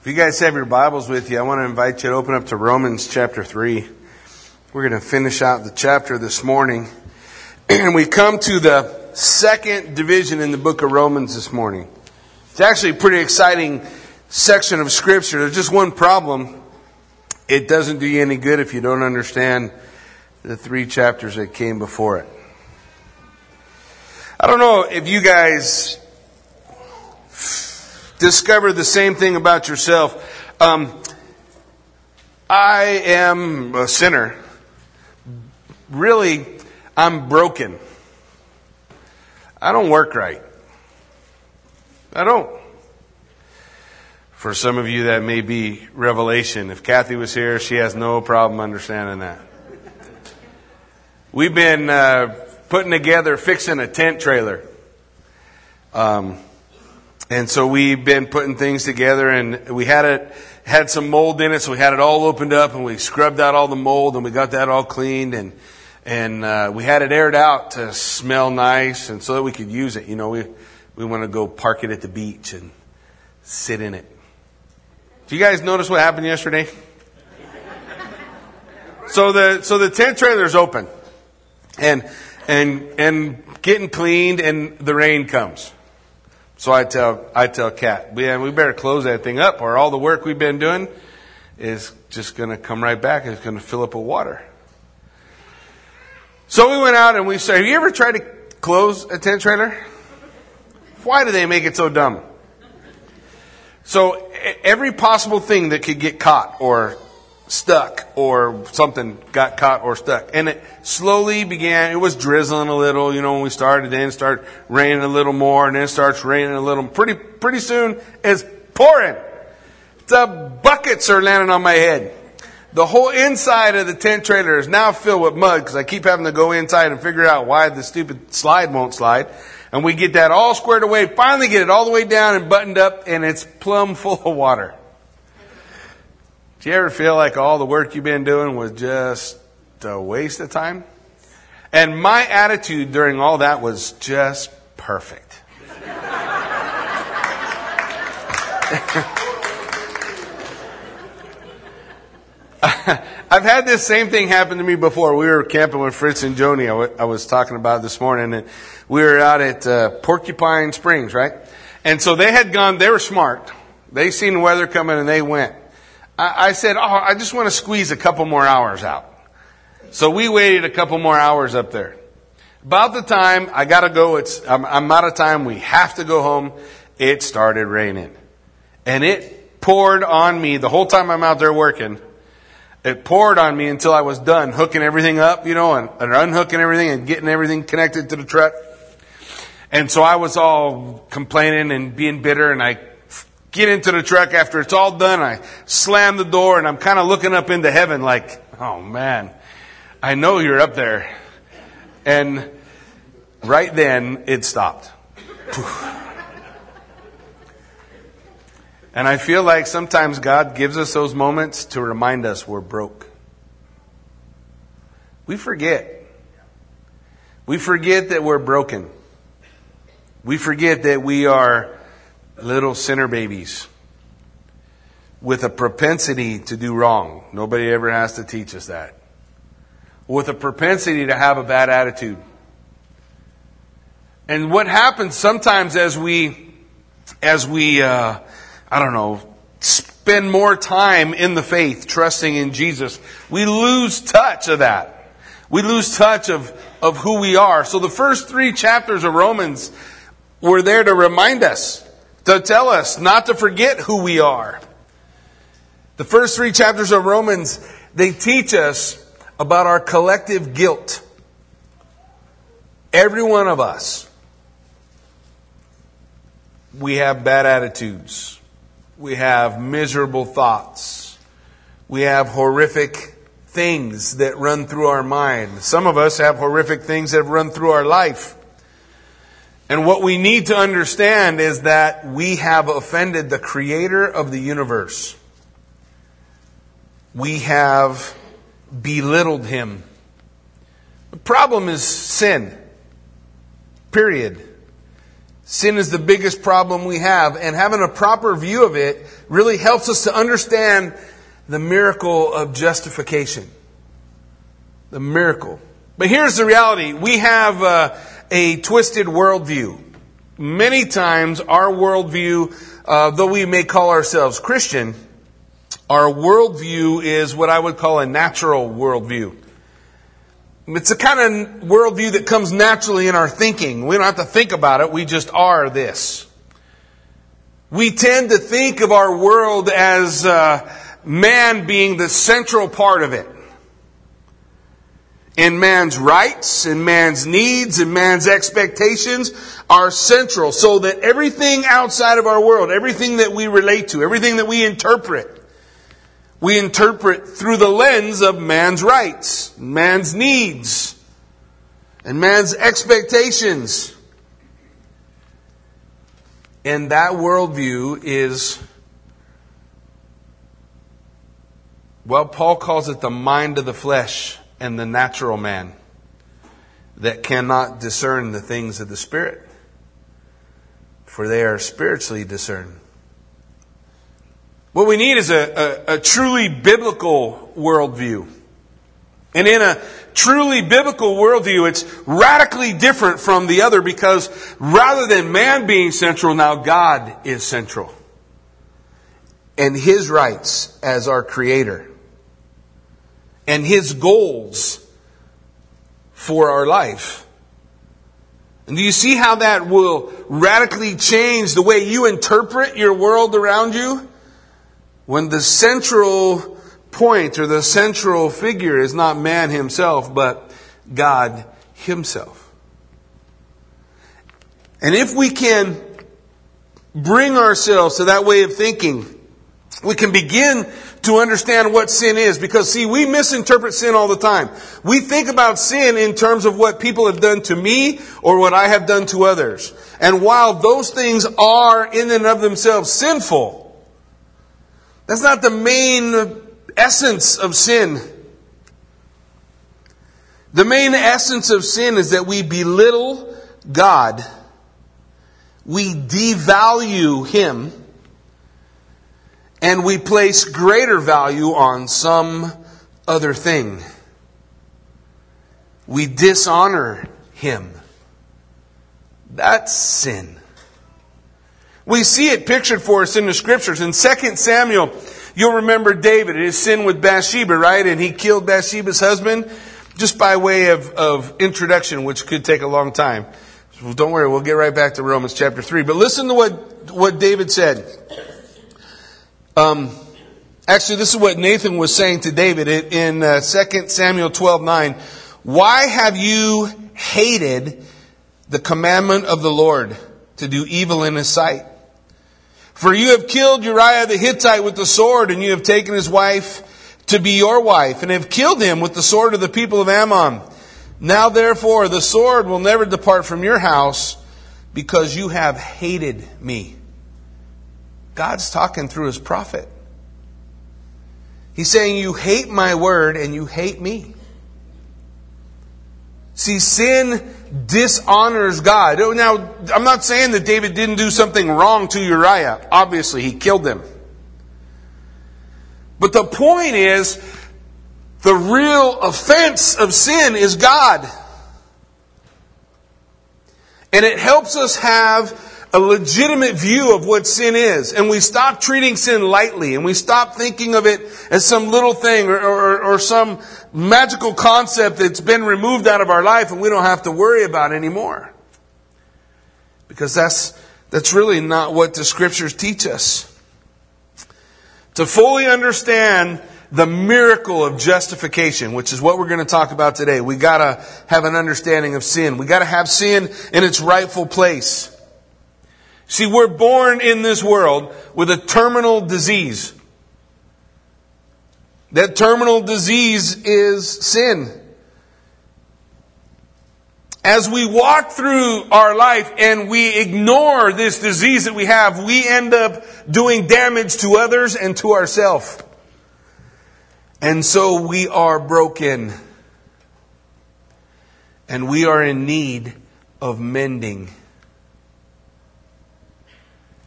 If you guys have your Bibles with you, I want to invite you to open up to Romans chapter 3. We're going to finish out the chapter this morning. And we come to the second division in the book of Romans this morning. It's actually a pretty exciting section of Scripture. There's just one problem. It doesn't do you any good if you don't understand the three chapters that came before it. I don't know if you guys discover the same thing about yourself. Um, I am a sinner. Really, I'm broken. I don't work right. I don't. For some of you, that may be revelation. If Kathy was here, she has no problem understanding that. We've been uh, putting together, fixing a tent trailer. Um, and so we've been putting things together and we had it, had some mold in it, so we had it all opened up and we scrubbed out all the mold and we got that all cleaned and, and, uh, we had it aired out to smell nice and so that we could use it. You know, we, we want to go park it at the beach and sit in it. Do you guys notice what happened yesterday? So the, so the tent trailer's open and, and, and getting cleaned and the rain comes. So I tell, I tell Kat, man, we better close that thing up or all the work we've been doing is just going to come right back and it's going to fill up with water. So we went out and we said, have you ever tried to close a tent trailer? Why do they make it so dumb? So every possible thing that could get caught or stuck or something got caught or stuck. And it slowly began, it was drizzling a little, you know, when we started, then it started raining a little more, and then it starts raining a little. Pretty, pretty soon it's pouring. The buckets are landing on my head. The whole inside of the tent trailer is now filled with mud because I keep having to go inside and figure out why the stupid slide won't slide. And we get that all squared away, finally get it all the way down and buttoned up, and it's plumb full of water. Do you ever feel like all the work you've been doing was just a waste of time? And my attitude during all that was just perfect. I've had this same thing happen to me before. We were camping with Fritz and Joni. I, w- I was talking about this morning, and we were out at uh, Porcupine Springs, right? And so they had gone. They were smart. They seen the weather coming, and they went. I, said, "Oh, I just want to squeeze a couple more hours out." So we waited a couple more hours up there. About the time I got to go, it's um, I'm, I'm out of time. We have to go home. It started raining, and it poured on me the whole time I'm out there working it poured on me until I was done hooking everything up, you know, and, and, unhooking everything and getting everything connected to the truck. And so I was all complaining and being bitter and I get into the truck after it's all done. I slam the door and I'm kind of looking up into heaven like, oh man, I know you're up there. And right then it stopped. And I feel like sometimes God gives us those moments to remind us we're broke. We forget. We forget that we're broken. We forget that we are little sinner babies with a propensity to do wrong. Nobody ever has to teach us that. With a propensity to have a bad attitude. And what happens sometimes as we, as we, uh, I don't know, spend more time in the faith, trusting in Jesus, we lose touch of that. We lose touch of, of who we are. So the first three chapters of Romans were there to remind us, to tell us not to forget who we are. The first three chapters of Romans, they teach us about our collective guilt. Every one of us, we have bad attitudes we have miserable thoughts. We have horrific things that run through our mind. Some of us have horrific things that have run through our life. And what we need to understand is that we have offended the creator of the universe. We have belittled him. The problem is sin. Period. Sin is the biggest problem we have, and having a proper view of it really helps us to understand the miracle of justification. The miracle. But here's the reality. We have uh, a twisted worldview. Many times our worldview, uh, though we may call ourselves Christian, our worldview is what I would call a natural worldview. It's a kind of worldview that comes naturally in our thinking. We don't have to think about it. We just are this. We tend to think of our world as uh, man being the central part of it. And man's rights and man's needs and man's expectations are central so that everything outside of our world, everything that we relate to, everything that we interpret, we interpret through the lens of man's rights, man's needs, and man's expectations. And that worldview is, well, Paul calls it the mind of the flesh and the natural man that cannot discern the things of the Spirit, for they are spiritually discerned. What we need is a, a, a truly biblical worldview. And in a truly biblical worldview, it's radically different from the other because rather than man being central, now God is central. And His rights as our Creator. And His goals for our life. And do you see how that will radically change the way you interpret your world around you? when the central point or the central figure is not man himself, but God himself. And if we can bring ourselves to that way of thinking, we can begin to understand what sin is. Because see, we misinterpret sin all the time. We think about sin in terms of what people have done to me or what I have done to others. And while those things are in and of themselves sinful, that's not the main essence of sin. The main essence of sin is that we belittle God. We devalue Him. And we place greater value on some other thing. We dishonor Him. That's sin. We see it pictured for us in the scriptures. In 2 Samuel, you'll remember David, his sin with Bathsheba, right? And he killed Bathsheba's husband just by way of, of introduction, which could take a long time. Don't worry, we'll get right back to Romans chapter 3. But listen to what, what David said. Um, actually, this is what Nathan was saying to David in uh, 2 Samuel 12 9. Why have you hated the commandment of the Lord to do evil in his sight? For you have killed Uriah the Hittite with the sword, and you have taken his wife to be your wife, and have killed him with the sword of the people of Ammon. Now therefore, the sword will never depart from your house, because you have hated me. God's talking through his prophet. He's saying, You hate my word, and you hate me. See, sin dishonors God. Oh, now, I'm not saying that David didn't do something wrong to Uriah. Obviously, he killed him. But the point is, the real offense of sin is God. And it helps us have a legitimate view of what sin is. And we stop treating sin lightly and we stop thinking of it as some little thing or, or, or, some magical concept that's been removed out of our life and we don't have to worry about anymore. Because that's, that's really not what the scriptures teach us. To fully understand the miracle of justification, which is what we're going to talk about today, we gotta have an understanding of sin. We gotta have sin in its rightful place. See, we're born in this world with a terminal disease. That terminal disease is sin. As we walk through our life and we ignore this disease that we have, we end up doing damage to others and to ourselves. And so we are broken. And we are in need of mending.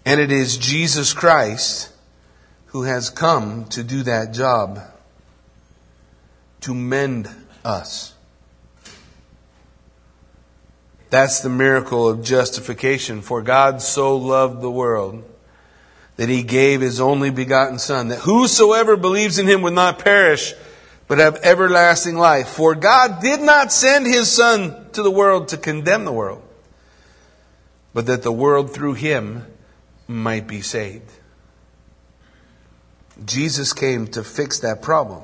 And it is Jesus Christ who has come to do that job, to mend us. That's the miracle of justification. For God so loved the world that he gave his only begotten Son, that whosoever believes in him would not perish, but have everlasting life. For God did not send his Son to the world to condemn the world, but that the world through him might be saved. Jesus came to fix that problem.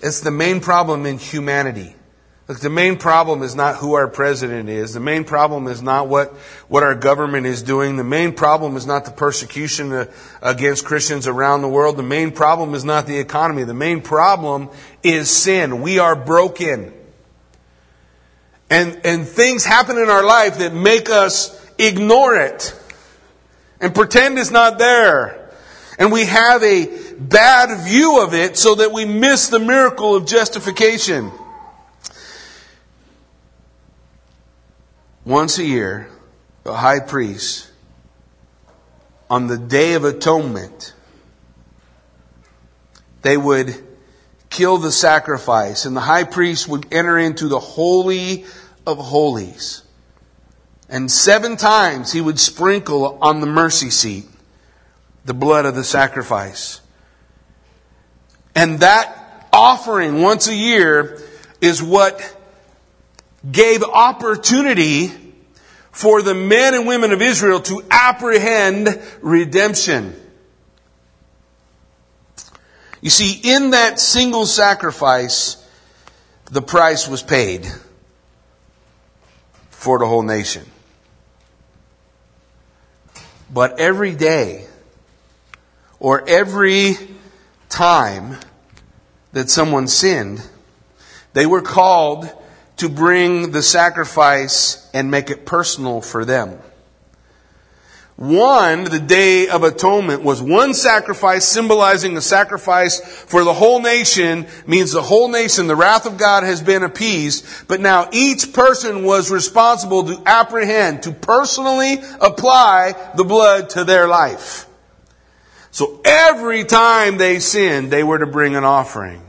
It's the main problem in humanity. Look, the main problem is not who our president is. The main problem is not what, what our government is doing. The main problem is not the persecution uh, against Christians around the world. The main problem is not the economy. The main problem is sin. We are broken. And, and things happen in our life that make us ignore it and pretend it's not there. And we have a bad view of it so that we miss the miracle of justification. Once a year, the high priest, on the Day of Atonement, they would kill the sacrifice, and the high priest would enter into the Holy of Holies. And seven times he would sprinkle on the mercy seat the blood of the sacrifice. And that offering once a year is what gave opportunity for the men and women of Israel to apprehend redemption. You see, in that single sacrifice, the price was paid for the whole nation. But every day, or every time that someone sinned, they were called to bring the sacrifice and make it personal for them. One, the Day of Atonement, was one sacrifice symbolizing the sacrifice for the whole nation, means the whole nation, the wrath of God has been appeased, but now each person was responsible to apprehend, to personally apply the blood to their life. So every time they sinned, they were to bring an offering,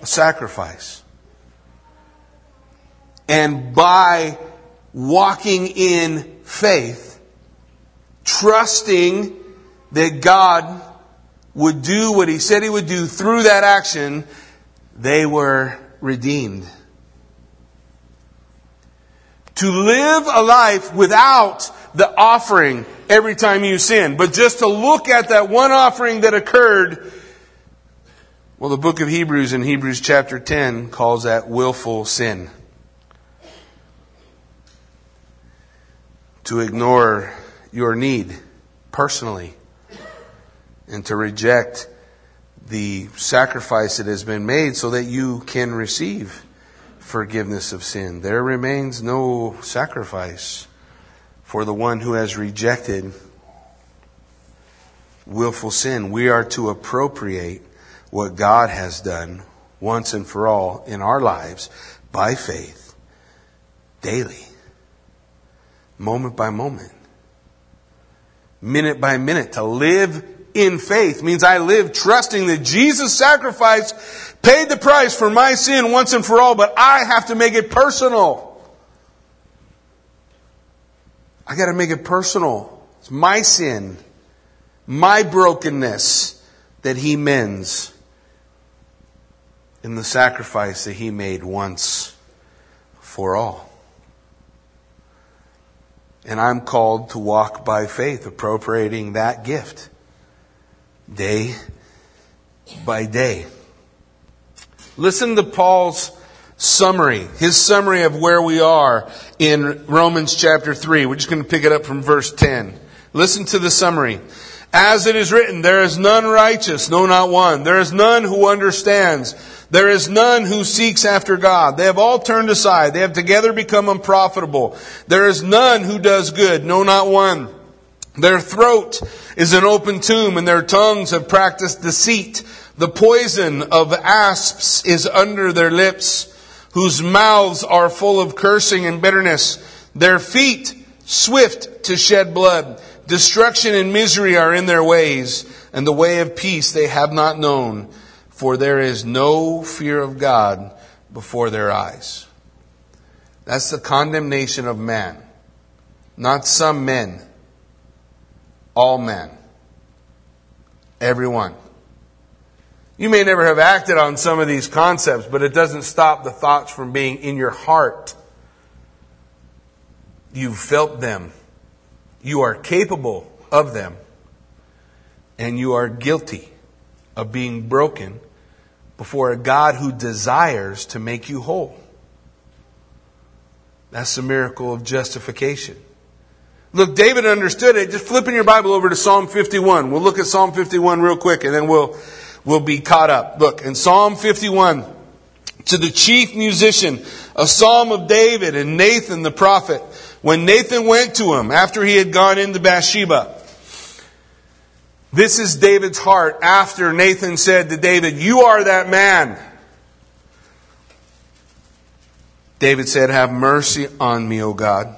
a sacrifice. And by walking in faith, trusting that God would do what He said He would do through that action, they were redeemed. To live a life without the offering every time you sin, but just to look at that one offering that occurred. Well, the book of Hebrews in Hebrews chapter 10 calls that willful sin. To ignore your need personally and to reject the sacrifice that has been made so that you can receive forgiveness of sin. There remains no sacrifice for the one who has rejected willful sin. We are to appropriate what God has done once and for all in our lives by faith, daily, moment by moment, minute by minute. To live in faith means I live trusting that Jesus' sacrifice paid the price for my sin once and for all, but I have to make it personal. I got to make it personal. It's my sin, my brokenness that he mends in the sacrifice that he made once for all. And I'm called to walk by faith, appropriating that gift day by day. Listen to Paul's summary, his summary of where we are in Romans chapter 3. We're just going to pick it up from verse 10. Listen to the summary. As it is written, there is none righteous, no, not one. There is none who understands. There is none who seeks after God. They have all turned aside. They have together become unprofitable. There is none who does good, no, not one. Their throat is an open tomb and their tongues have practiced deceit. The poison of asps is under their lips whose mouths are full of cursing and bitterness, their feet swift to shed blood. Destruction and misery are in their ways. and the way of peace they have not known, for there is no fear of God before their eyes. That's the condemnation of man. Not some men. All men. Everyone. You may never have acted on some of these concepts, but it doesn't stop the thoughts from being in your heart. You've felt them. You are capable of them. And you are guilty of being broken before a God who desires to make you whole. That's the miracle of justification. Look, David understood it. Just flipping your Bible over to Psalm 51. We'll look at Psalm 51 real quick and then we'll, we'll be caught up. Look, in Psalm 51, to the chief musician, a psalm of David and Nathan the prophet, when Nathan went to him after he had gone into Bathsheba. This is David's heart after Nathan said to David, You are that man. David said, Have mercy on me, O God.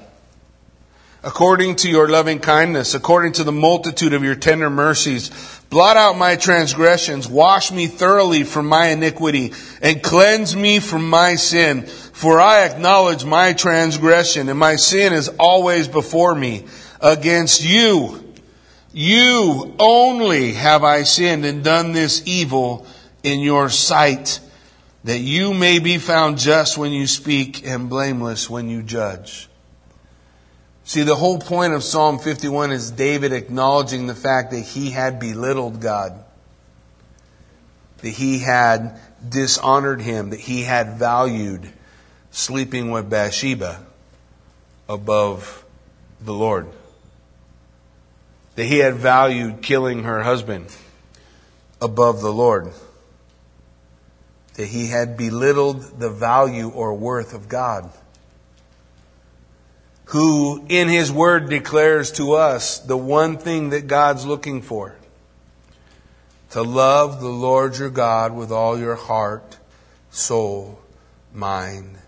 According to your loving kindness, according to the multitude of your tender mercies, blot out my transgressions, wash me thoroughly from my iniquity, and cleanse me from my sin. For I acknowledge my transgression, and my sin is always before me. Against you, you only have I sinned and done this evil in your sight that you may be found just when you speak and blameless when you judge. See, the whole point of Psalm 51 is David acknowledging the fact that he had belittled God, that he had dishonored him, that he had valued sleeping with Bathsheba above the Lord, that he had valued killing her husband above the Lord that he had belittled the value or worth of God, who in his word declares to us the one thing that God's looking for to love the Lord your God with all your heart, soul, mind,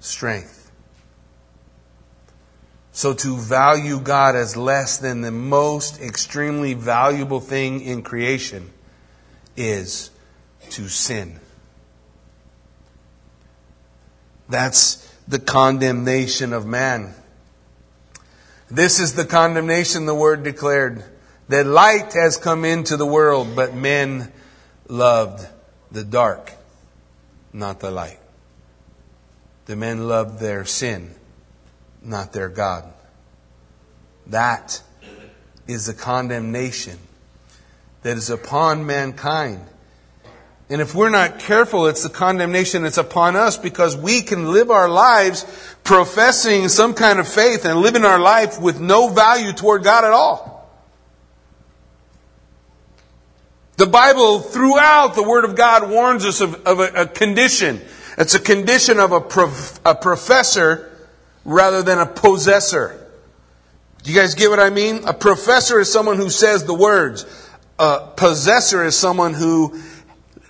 strength. So to value God as less than the most extremely valuable thing in creation is to sin. That's the condemnation of man. This is the condemnation the word declared that light has come into the world, but men loved the dark, not the light. The men loved their sin, not their God. That is the condemnation that is upon mankind and if we're not careful, it's the condemnation that's upon us because we can live our lives professing some kind of faith and living our life with no value toward God at all. The Bible, throughout the Word of God, warns us of, of a, a, condition. It's a condition of a, prof, a professor rather than a possessor. Do you guys get what I mean? A professor is someone who says the words. A possessor is someone who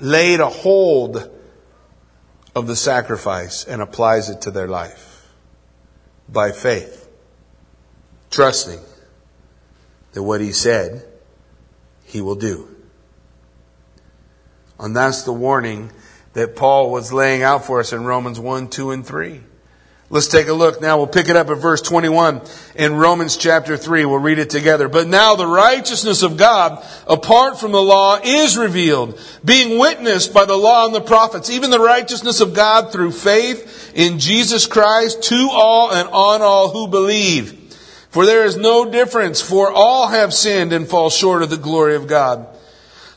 laid a hold of the sacrifice and applies it to their life by faith, trusting that what he said, he will do. And that's the warning that Paul was laying out for us in Romans 1, 2, and 3. Let's take a look now. We'll pick it up at verse 21 in Romans chapter 3. We'll read it together. But now the righteousness of God apart from the law is revealed, being witnessed by the law and the prophets, even the righteousness of God through faith in Jesus Christ to all and on all who believe. For there is no difference, for all have sinned and fall short of the glory of God.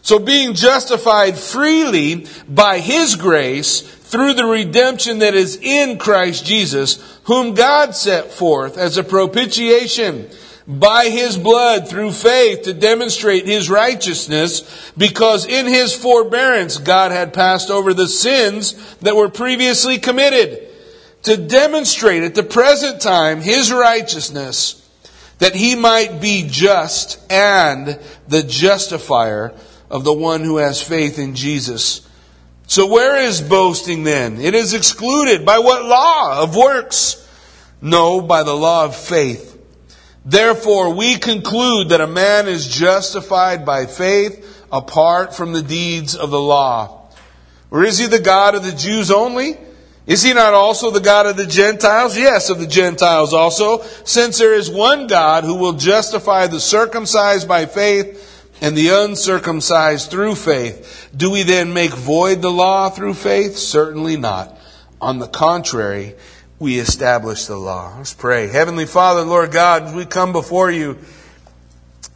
So being justified freely by His grace through the redemption that is in Christ Jesus, whom God set forth as a propitiation by his blood through faith to demonstrate his righteousness, because in his forbearance God had passed over the sins that were previously committed, to demonstrate at the present time his righteousness, that he might be just and the justifier of the one who has faith in Jesus. So where is boasting then? It is excluded. By what law? Of works? No, by the law of faith. Therefore, we conclude that a man is justified by faith apart from the deeds of the law. Or is he the God of the Jews only? Is he not also the God of the Gentiles? Yes, of the Gentiles also, since there is one God who will justify the circumcised by faith and the uncircumcised through faith. Do we then make void the law through faith? Certainly not. On the contrary, we establish the law. Let's pray. Heavenly Father, Lord God, as we come before you,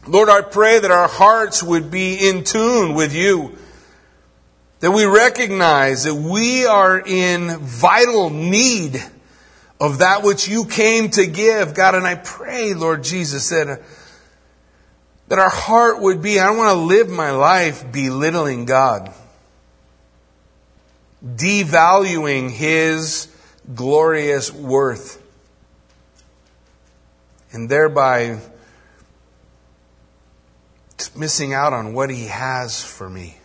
Lord, I pray that our hearts would be in tune with you. That we recognize that we are in vital need of that which you came to give, God. And I pray, Lord Jesus, that, that our heart would be, I don't want to live my life belittling God, devaluing His glorious worth. And thereby missing out on what He has for me.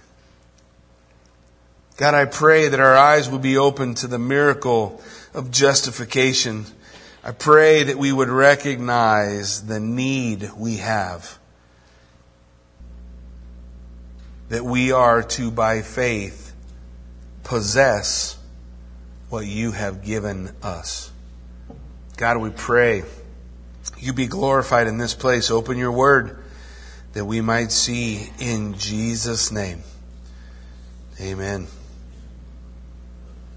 God, I pray that our eyes would be open to the miracle of justification. I pray that we would recognize the need we have. That we are to, by faith, possess what you have given us. God, we pray you be glorified in this place. Open your word that we might see in Jesus' name. Amen.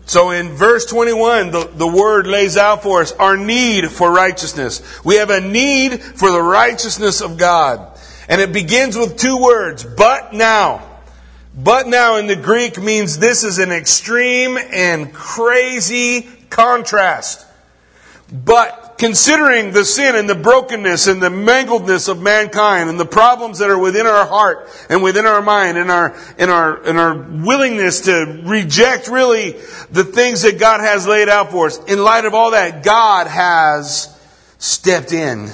So in verse 21, the, the word lays out for us our need for righteousness. We have a need for the righteousness of God. And it begins with two words, but now. But now in the Greek means this is an extreme and crazy contrast. But considering the sin and the brokenness and the mangledness of mankind and the problems that are within our heart and within our mind and our, and our, and our willingness to reject really the things that God has laid out for us, in light of all that, God has stepped in.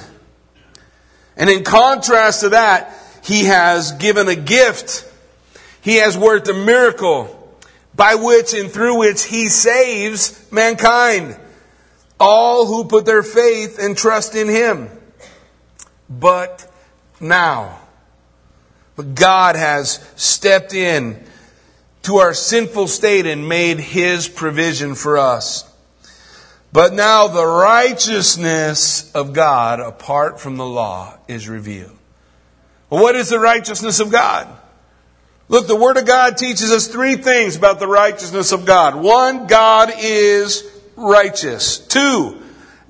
And in contrast to that, He has given a gift he has worked a miracle by which and through which he saves mankind. All who put their faith and trust in him. But now, but God has stepped in to our sinful state and made his provision for us. But now the righteousness of God apart from the law is revealed. Well, what is the righteousness of God? Look, the Word of God teaches us three things about the righteousness of God. One, God is righteous. Two,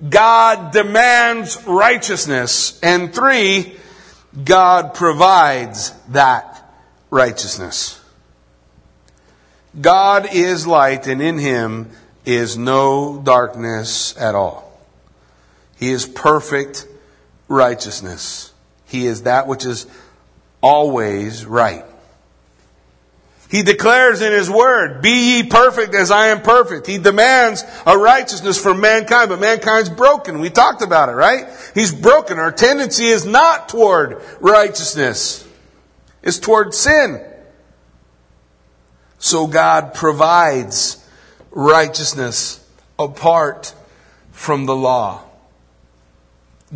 God demands righteousness. And three, God provides that righteousness. God is light, and in him is no darkness at all. He is perfect righteousness. He is that which is always right. He declares in His Word, Be ye perfect as I am perfect. He demands a righteousness from mankind, but mankind's broken. We talked about it, right? He's broken. Our tendency is not toward righteousness. It's toward sin. So God provides righteousness apart from the law.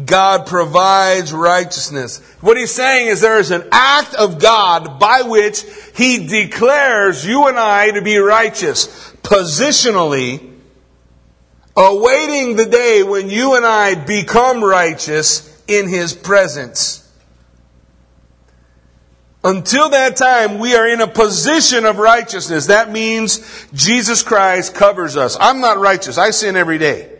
God provides righteousness. What he's saying is there is an act of God by which he declares you and I to be righteous, positionally, awaiting the day when you and I become righteous in his presence. Until that time, we are in a position of righteousness. That means Jesus Christ covers us. I'm not righteous. I sin every day.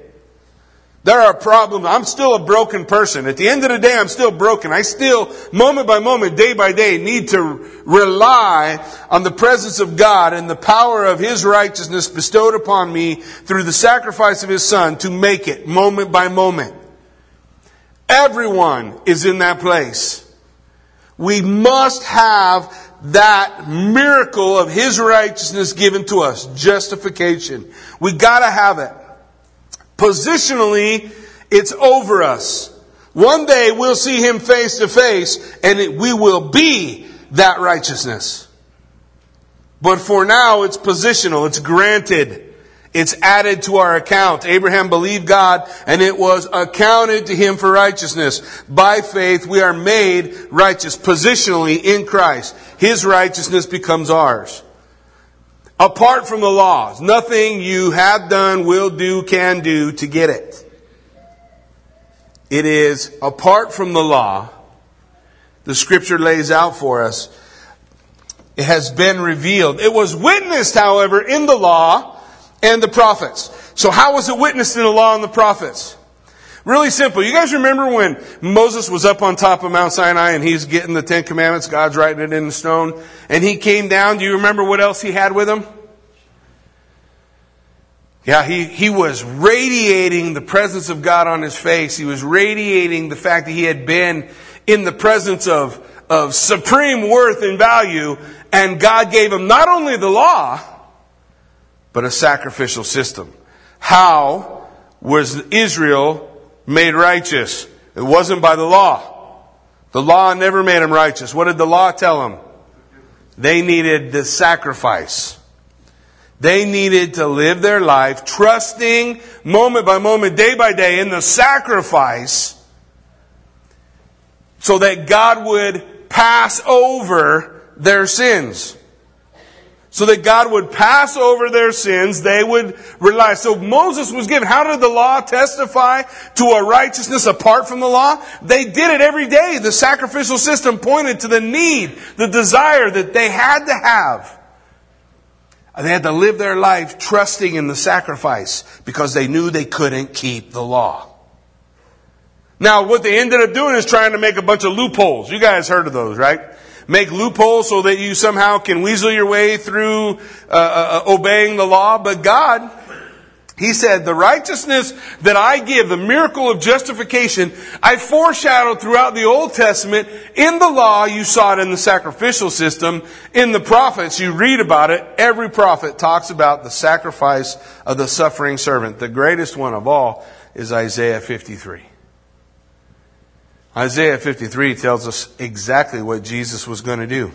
There are problems. I'm still a broken person. At the end of the day, I'm still broken. I still, moment by moment, day by day, need to rely on the presence of God and the power of His righteousness bestowed upon me through the sacrifice of His Son to make it moment by moment. Everyone is in that place. We must have that miracle of His righteousness given to us. Justification. We gotta have it. Positionally, it's over us. One day we'll see him face to face and it, we will be that righteousness. But for now, it's positional. It's granted. It's added to our account. Abraham believed God and it was accounted to him for righteousness. By faith, we are made righteous positionally in Christ. His righteousness becomes ours. Apart from the laws, nothing you have done, will do, can do to get it. It is apart from the law, the scripture lays out for us. It has been revealed. It was witnessed, however, in the law and the prophets. So how was it witnessed in the law and the prophets? Really simple. You guys remember when Moses was up on top of Mount Sinai and he's getting the Ten Commandments, God's writing it in the stone, and he came down. Do you remember what else he had with him? Yeah, he, he was radiating the presence of God on his face. He was radiating the fact that he had been in the presence of, of supreme worth and value, and God gave him not only the law, but a sacrificial system. How was Israel made righteous? It wasn't by the law. The law never made them righteous. What did the law tell them? They needed the sacrifice. They needed to live their life trusting moment by moment, day by day in the sacrifice so that God would pass over their sins so that God would pass over their sins, they would rely. So Moses was given, how did the law testify to a righteousness apart from the law? They did it every day. The sacrificial system pointed to the need, the desire that they had to have. They had to live their life trusting in the sacrifice because they knew they couldn't keep the law. Now, what they ended up doing is trying to make a bunch of loopholes. You guys heard of those, right? Make loopholes so that you somehow can weasel your way through uh, uh, uh, obeying the law. But God, He said, the righteousness that I give, the miracle of justification, I foreshadowed throughout the Old Testament. In the law, you saw it in the sacrificial system. In the prophets, you read about it. Every prophet talks about the sacrifice of the suffering servant. The greatest one of all is Isaiah 53. Isaiah 53 tells us exactly what Jesus was going to do.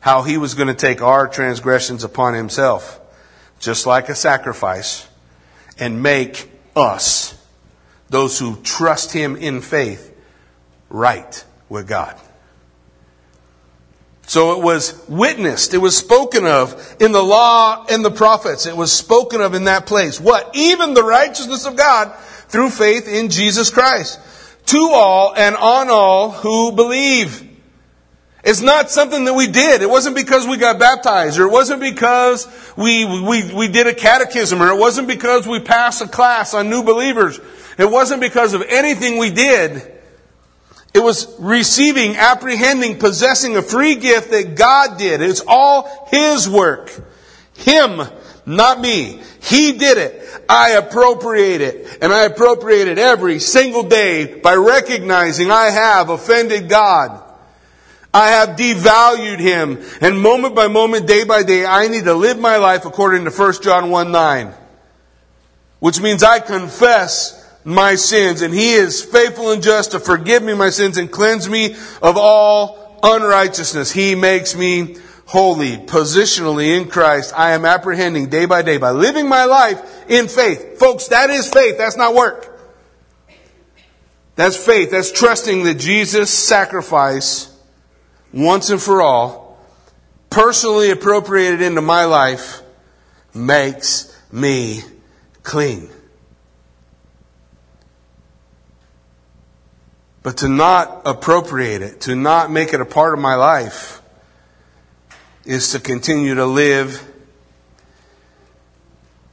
How he was going to take our transgressions upon himself, just like a sacrifice, and make us, those who trust him in faith, right with God. So it was witnessed, it was spoken of in the law and the prophets. It was spoken of in that place. What? Even the righteousness of God through faith in Jesus Christ to all and on all who believe. It's not something that we did. It wasn't because we got baptized, or it wasn't because we, we, we did a catechism, or it wasn't because we passed a class on new believers. It wasn't because of anything we did. It was receiving, apprehending, possessing a free gift that God did. It's all His work. Him, not me. He did it. I appropriate it. And I appropriate it every single day by recognizing I have offended God. I have devalued Him. And moment by moment, day by day, I need to live my life according to 1 John 1 9. Which means I confess my sins and He is faithful and just to forgive me my sins and cleanse me of all unrighteousness. He makes me holy, positionally in Christ, I am apprehending day by day by living my life in faith. Folks, that is faith. That's not work. That's faith. That's trusting that Jesus' sacrifice once and for all, personally appropriated into my life, makes me clean. But to not appropriate it, to not make it a part of my life, is to continue to live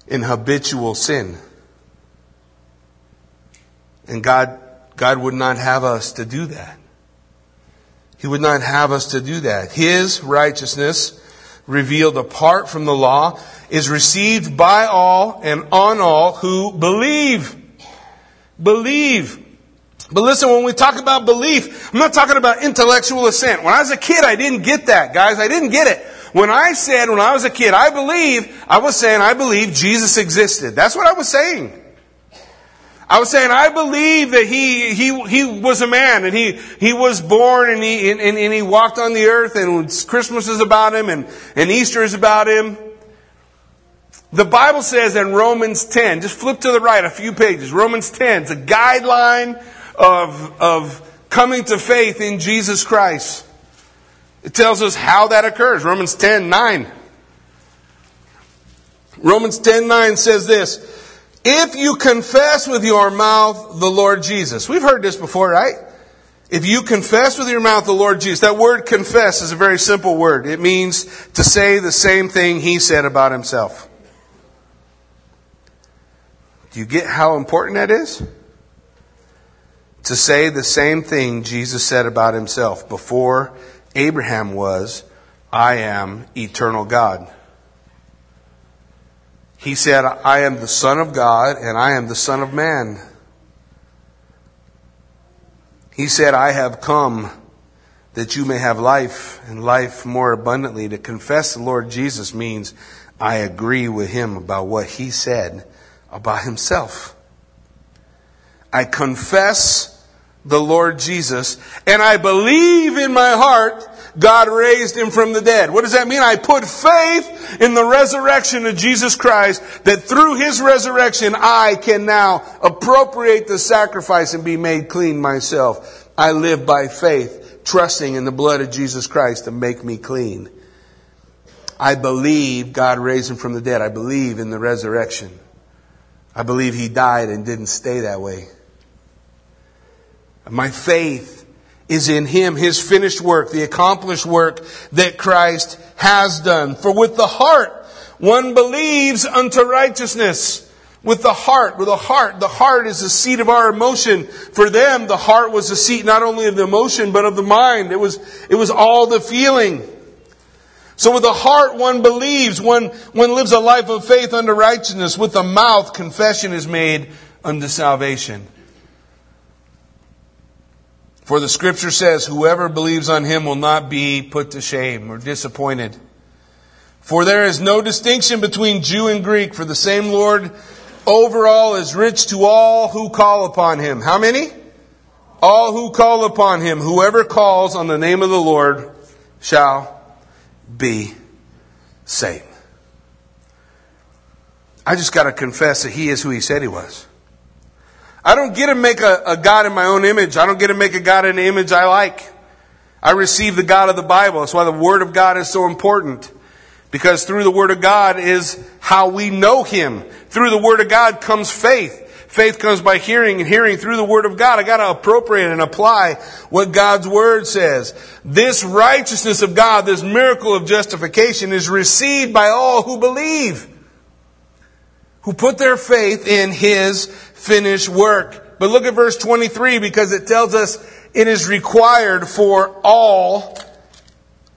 in habitual sin. And God, God would not have us to do that. He would not have us to do that. His righteousness, revealed apart from the law, is received by all and on all who believe. Believe. But listen, when we talk about belief, I'm not talking about intellectual assent. When I was a kid, I didn't get that, guys. I didn't get it. When I said, when I was a kid, I believe, I was saying, I believe Jesus existed. That's what I was saying. I was saying, I believe that he, he, he was a man and he, he was born and he, and, and he walked on the earth and Christmas is about him and, and Easter is about him. The Bible says in Romans 10, just flip to the right a few pages. Romans 10 is a guideline of, of coming to faith in Jesus Christ. It tells us how that occurs. Romans 10, 9. Romans 10, 9 says this. If you confess with your mouth the Lord Jesus. We've heard this before, right? If you confess with your mouth the Lord Jesus, that word confess is a very simple word. It means to say the same thing he said about himself. Do you get how important that is? To say the same thing Jesus said about himself. Before Abraham was, I am eternal God. He said, I am the Son of God and I am the Son of Man. He said, I have come that you may have life and life more abundantly. To confess the Lord Jesus means I agree with him about what he said about himself. I confess the Lord Jesus and I believe in my heart God raised him from the dead. What does that mean? I put faith in the resurrection of Jesus Christ that through his resurrection I can now appropriate the sacrifice and be made clean myself. I live by faith, trusting in the blood of Jesus Christ to make me clean. I believe God raised him from the dead. I believe in the resurrection. I believe he died and didn't stay that way. My faith is in him, his finished work, the accomplished work that Christ has done. For with the heart one believes unto righteousness. With the heart, with the heart, the heart is the seat of our emotion. For them, the heart was the seat not only of the emotion, but of the mind. It was, it was all the feeling. So with the heart one believes, one, one lives a life of faith unto righteousness. With the mouth, confession is made unto salvation. For the scripture says, whoever believes on him will not be put to shame or disappointed. For there is no distinction between Jew and Greek, for the same Lord over all is rich to all who call upon him. How many? All who call upon him. Whoever calls on the name of the Lord shall be saved. I just got to confess that he is who he said he was. I don't get to make a, a God in my own image. I don't get to make a God in the image I like. I receive the God of the Bible. That's why the Word of God is so important. Because through the Word of God is how we know Him. Through the Word of God comes faith. Faith comes by hearing and hearing through the Word of God. I gotta appropriate and apply what God's Word says. This righteousness of God, this miracle of justification is received by all who believe. Who put their faith in His finished work. But look at verse 23 because it tells us it is required for all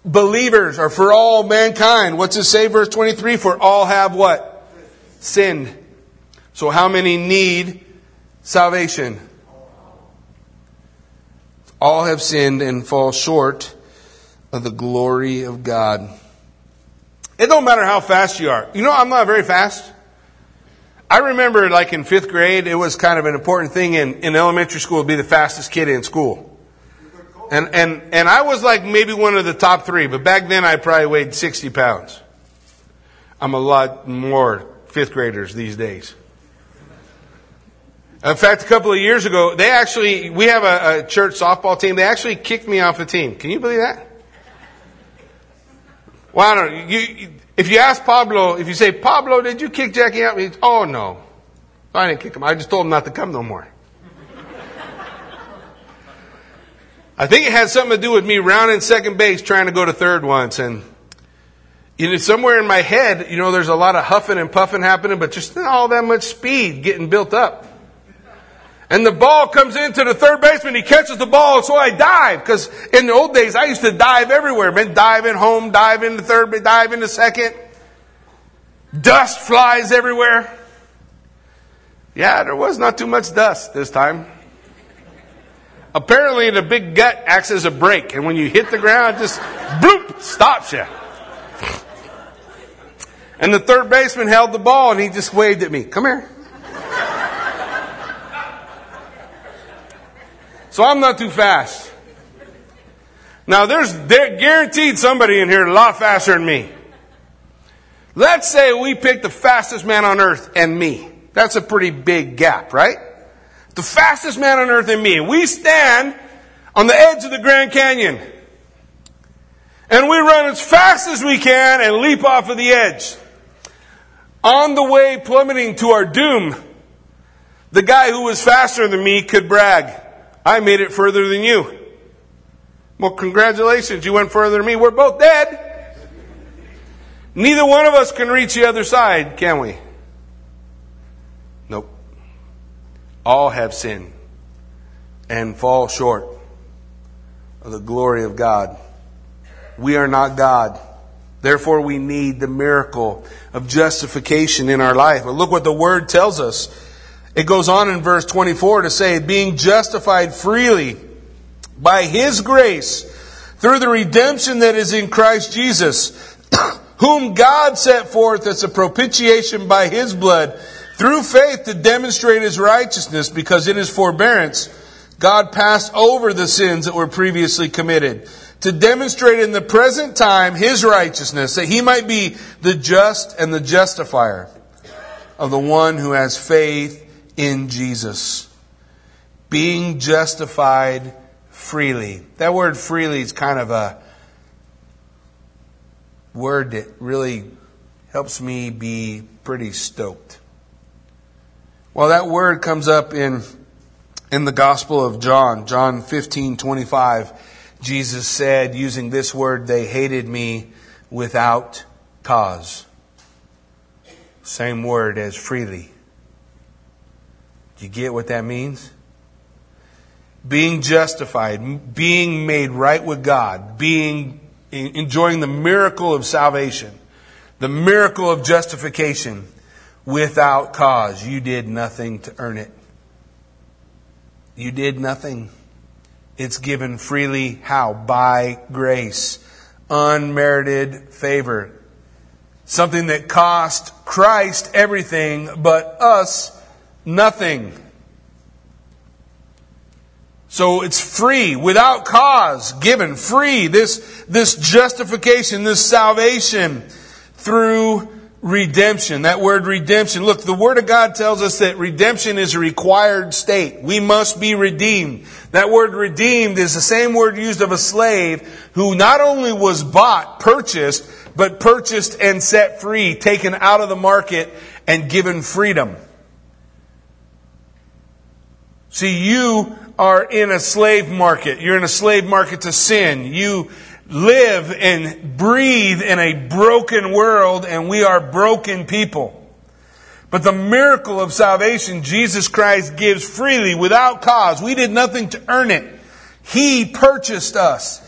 believers or for all mankind. What's it say, verse 23? For all have what? Sinned. So how many need salvation? All have sinned and fall short of the glory of God. It don't matter how fast you are. You know, I'm not very fast. I remember like in fifth grade, it was kind of an important thing in, in elementary school to be the fastest kid in school. And, and, and I was like maybe one of the top three, but back then I probably weighed 60 pounds. I'm a lot more fifth graders these days. In fact, a couple of years ago, they actually, we have a, a church softball team. They actually kicked me off the team. Can you believe that? Well, I don't know. You, if you ask Pablo, if you say, Pablo, did you kick Jackie out? He's, oh, no. I didn't kick him. I just told him not to come no more. I think it had something to do with me rounding second base trying to go to third once. And you know, somewhere in my head, you know, there's a lot of huffing and puffing happening, but just not all that much speed getting built up. And the ball comes into the third baseman. He catches the ball, so I dive. Because in the old days, I used to dive everywhere. Been diving home, diving the third, dive in the second. Dust flies everywhere. Yeah, there was not too much dust this time. Apparently, the big gut acts as a brake, and when you hit the ground, it just bloop stops you. And the third baseman held the ball, and he just waved at me. Come here. So I'm not too fast. Now there's guaranteed somebody in here a lot faster than me. Let's say we pick the fastest man on earth and me. That's a pretty big gap, right? The fastest man on earth and me. We stand on the edge of the Grand Canyon. And we run as fast as we can and leap off of the edge. On the way plummeting to our doom, the guy who was faster than me could brag, I made it further than you. Well, congratulations, you went further than me. We're both dead. Neither one of us can reach the other side, can we? Nope. All have sinned and fall short of the glory of God. We are not God. Therefore, we need the miracle of justification in our life. But look what the Word tells us. It goes on in verse 24 to say, being justified freely by His grace through the redemption that is in Christ Jesus, whom God set forth as a propitiation by His blood through faith to demonstrate His righteousness because in His forbearance, God passed over the sins that were previously committed to demonstrate in the present time his righteousness, that he might be the just and the justifier of the one who has faith in Jesus. Being justified freely. That word freely is kind of a word that really helps me be pretty stoked. Well, that word comes up in, in the Gospel of John, John 15, 25. Jesus said, using this word, they hated me without cause. Same word as freely. Do you get what that means? Being justified, being made right with God, being enjoying the miracle of salvation, the miracle of justification without cause. You did nothing to earn it. You did nothing. It's given freely. How? By grace. Unmerited favor. Something that cost Christ everything, but us nothing. So it's free, without cause, given, free. This, this justification, this salvation through redemption. That word redemption. Look, the Word of God tells us that redemption is a required state. We must be redeemed. That word redeemed is the same word used of a slave who not only was bought, purchased, but purchased and set free, taken out of the market and given freedom. See, you are in a slave market. You're in a slave market to sin. You live and breathe in a broken world, and we are broken people. But the miracle of salvation, Jesus Christ gives freely without cause. We did nothing to earn it. He purchased us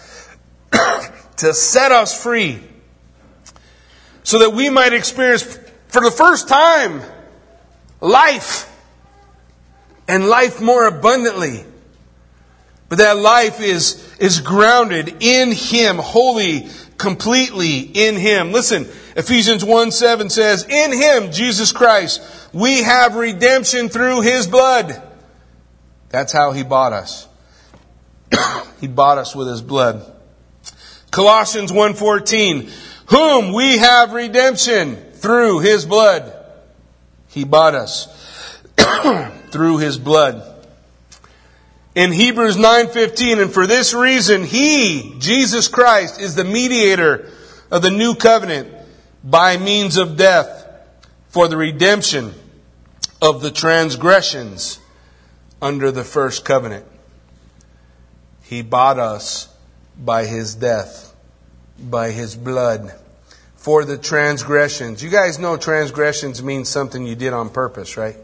to set us free so that we might experience for the first time life and life more abundantly. But that life is, is grounded in Him, wholly, completely in Him. Listen, Ephesians 1 7 says, In Him, Jesus Christ, we have redemption through His blood. That's how He bought us. he bought us with His blood. Colossians 1:14, whom we have redemption through his blood. He bought us through his blood. In Hebrews 9:15 and for this reason he Jesus Christ is the mediator of the new covenant by means of death for the redemption of the transgressions under the first covenant. He bought us by his death by his blood for the transgressions. You guys know transgressions means something you did on purpose right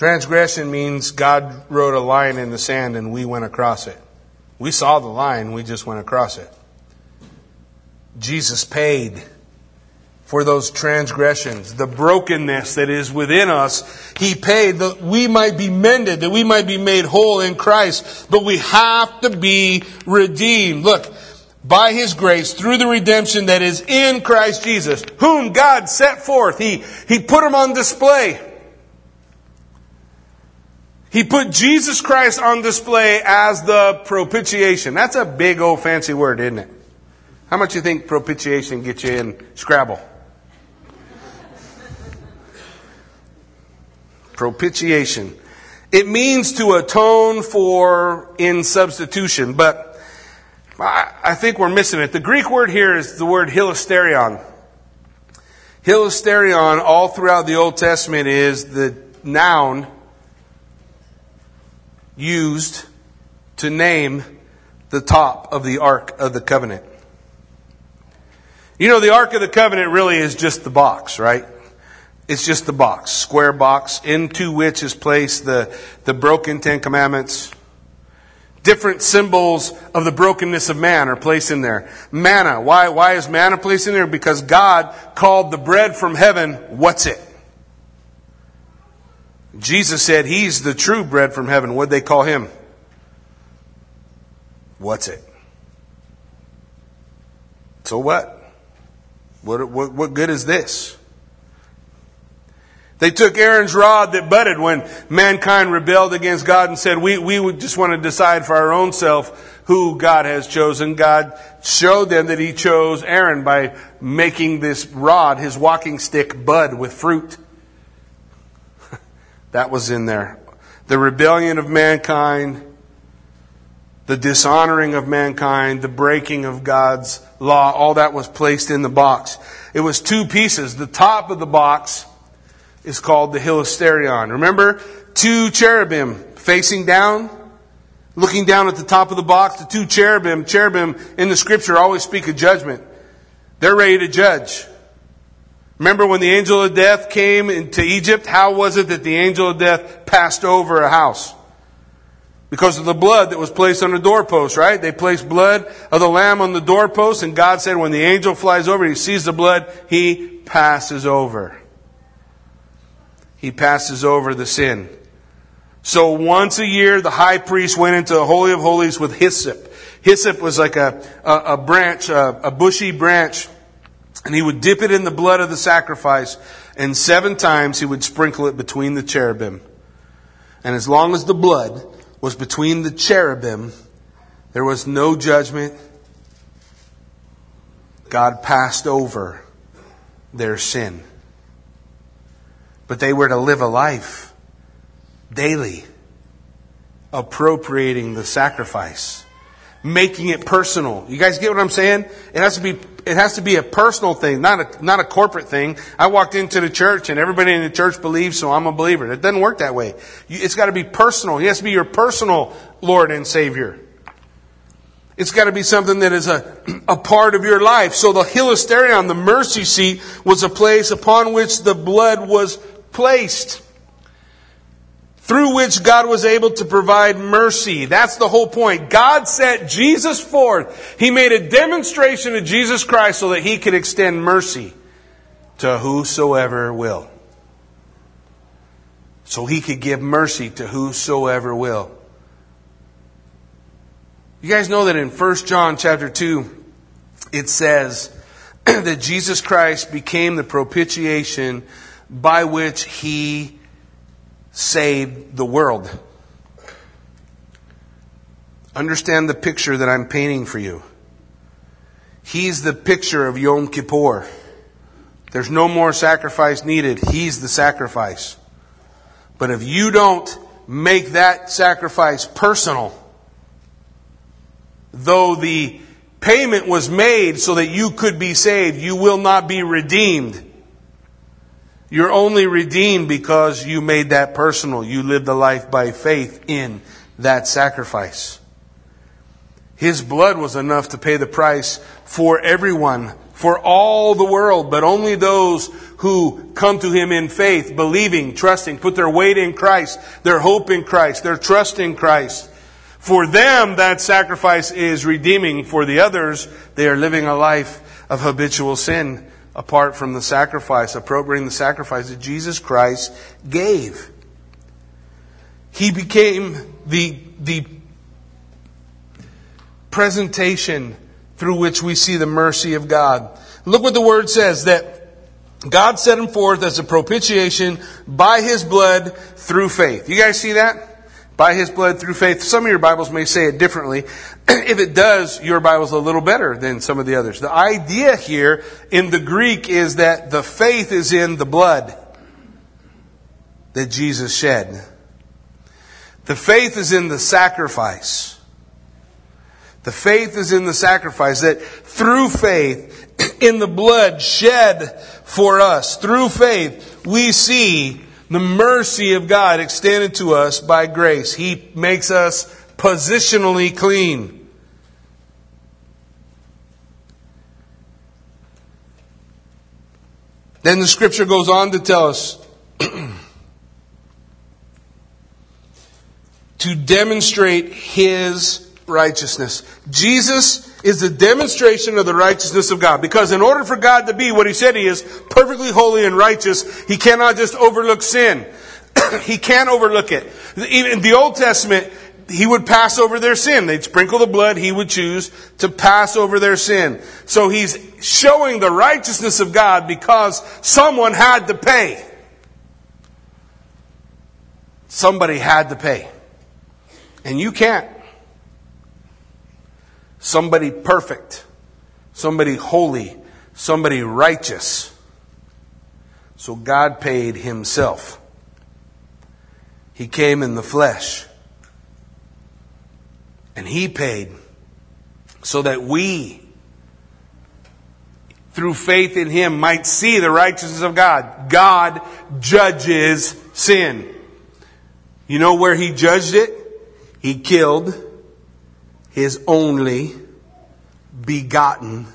Transgression means God wrote a line in the sand and we went across it. We saw the line, we just went across it. Jesus paid for those transgressions, the brokenness that is within us. He paid that we might be mended, that we might be made whole in Christ, but we have to be redeemed. Look, by His grace, through the redemption that is in Christ Jesus, whom God set forth, He, He put Him on display. He put Jesus Christ on display as the propitiation. That's a big old fancy word, isn't it? How much you think propitiation gets you in Scrabble? propitiation. It means to atone for in substitution, but I think we're missing it. The Greek word here is the word hilasterion. Hilasterion, all throughout the Old Testament, is the noun used to name the top of the Ark of the Covenant. You know, the Ark of the Covenant really is just the box, right? It's just the box, square box, into which is placed the, the broken Ten Commandments. Different symbols of the brokenness of man are placed in there. Manna. Why, why is manna placed in there? Because God called the bread from heaven, what's it? Jesus said he's the true bread from heaven. What'd they call him? What's it? So what? What, what, what good is this? They took Aaron's rod that budded when mankind rebelled against God and said, we, we would just want to decide for our own self who God has chosen. God showed them that He chose Aaron by making this rod, his walking stick, bud with fruit. That was in there. The rebellion of mankind, the dishonoring of mankind, the breaking of God's law, all that was placed in the box. It was two pieces. The top of the box is called the hilasterion. Remember, two cherubim facing down, looking down at the top of the box. The two cherubim, cherubim in the scripture always speak of judgment. They're ready to judge. Remember when the angel of death came into Egypt? How was it that the angel of death passed over a house? Because of the blood that was placed on the doorpost, right? They placed blood of the lamb on the doorpost, and God said when the angel flies over, he sees the blood, he passes over he passes over the sin. So once a year, the high priest went into the Holy of Holies with hyssop. Hyssop was like a, a, a branch, a, a bushy branch, and he would dip it in the blood of the sacrifice, and seven times he would sprinkle it between the cherubim. And as long as the blood was between the cherubim, there was no judgment. God passed over their sin but they were to live a life daily, appropriating the sacrifice, making it personal. You guys get what I'm saying? It has to be, it has to be a personal thing, not a, not a corporate thing. I walked into the church and everybody in the church believes, so I'm a believer. It doesn't work that way. It's got to be personal. He has to be your personal Lord and Savior. It's got to be something that is a, a part of your life. So the hilasterion, the mercy seat, was a place upon which the blood was placed through which God was able to provide mercy. That's the whole point. God set Jesus forth. He made a demonstration of Jesus Christ so that he could extend mercy to whosoever will. So he could give mercy to whosoever will. You guys know that in 1 John chapter 2, it says that Jesus Christ became the propitiation by which he saved the world. Understand the picture that I'm painting for you. He's the picture of Yom Kippur. There's no more sacrifice needed. He's the sacrifice. But if you don't make that sacrifice personal, though the payment was made so that you could be saved, you will not be redeemed. You're only redeemed because you made that personal. You lived a life by faith in that sacrifice. His blood was enough to pay the price for everyone, for all the world, but only those who come to Him in faith, believing, trusting, put their weight in Christ, their hope in Christ, their trust in Christ. For them, that sacrifice is redeeming. For the others, they are living a life of habitual sin apart from the sacrifice, appropriating the sacrifice that Jesus Christ gave. He became the, the presentation through which we see the mercy of God. Look what the word says that God set him forth as a propitiation by his blood through faith. You guys see that? By his blood through faith. Some of your Bibles may say it differently. if it does, your Bible's a little better than some of the others. The idea here in the Greek is that the faith is in the blood that Jesus shed. The faith is in the sacrifice. The faith is in the sacrifice that through faith in the blood shed for us, through faith, we see the mercy of God extended to us by grace. He makes us positionally clean. Then the scripture goes on to tell us to demonstrate his righteousness. Jesus is the demonstration of the righteousness of God. Because in order for God to be what He said He is, perfectly holy and righteous, He cannot just overlook sin. he can't overlook it. Even in the Old Testament, He would pass over their sin. They'd sprinkle the blood, He would choose to pass over their sin. So He's showing the righteousness of God because someone had to pay. Somebody had to pay. And you can't somebody perfect, somebody holy, somebody righteous. So God paid himself. He came in the flesh. And he paid so that we, through faith in him, might see the righteousness of God. God judges sin. You know where he judged it? He killed his only begotten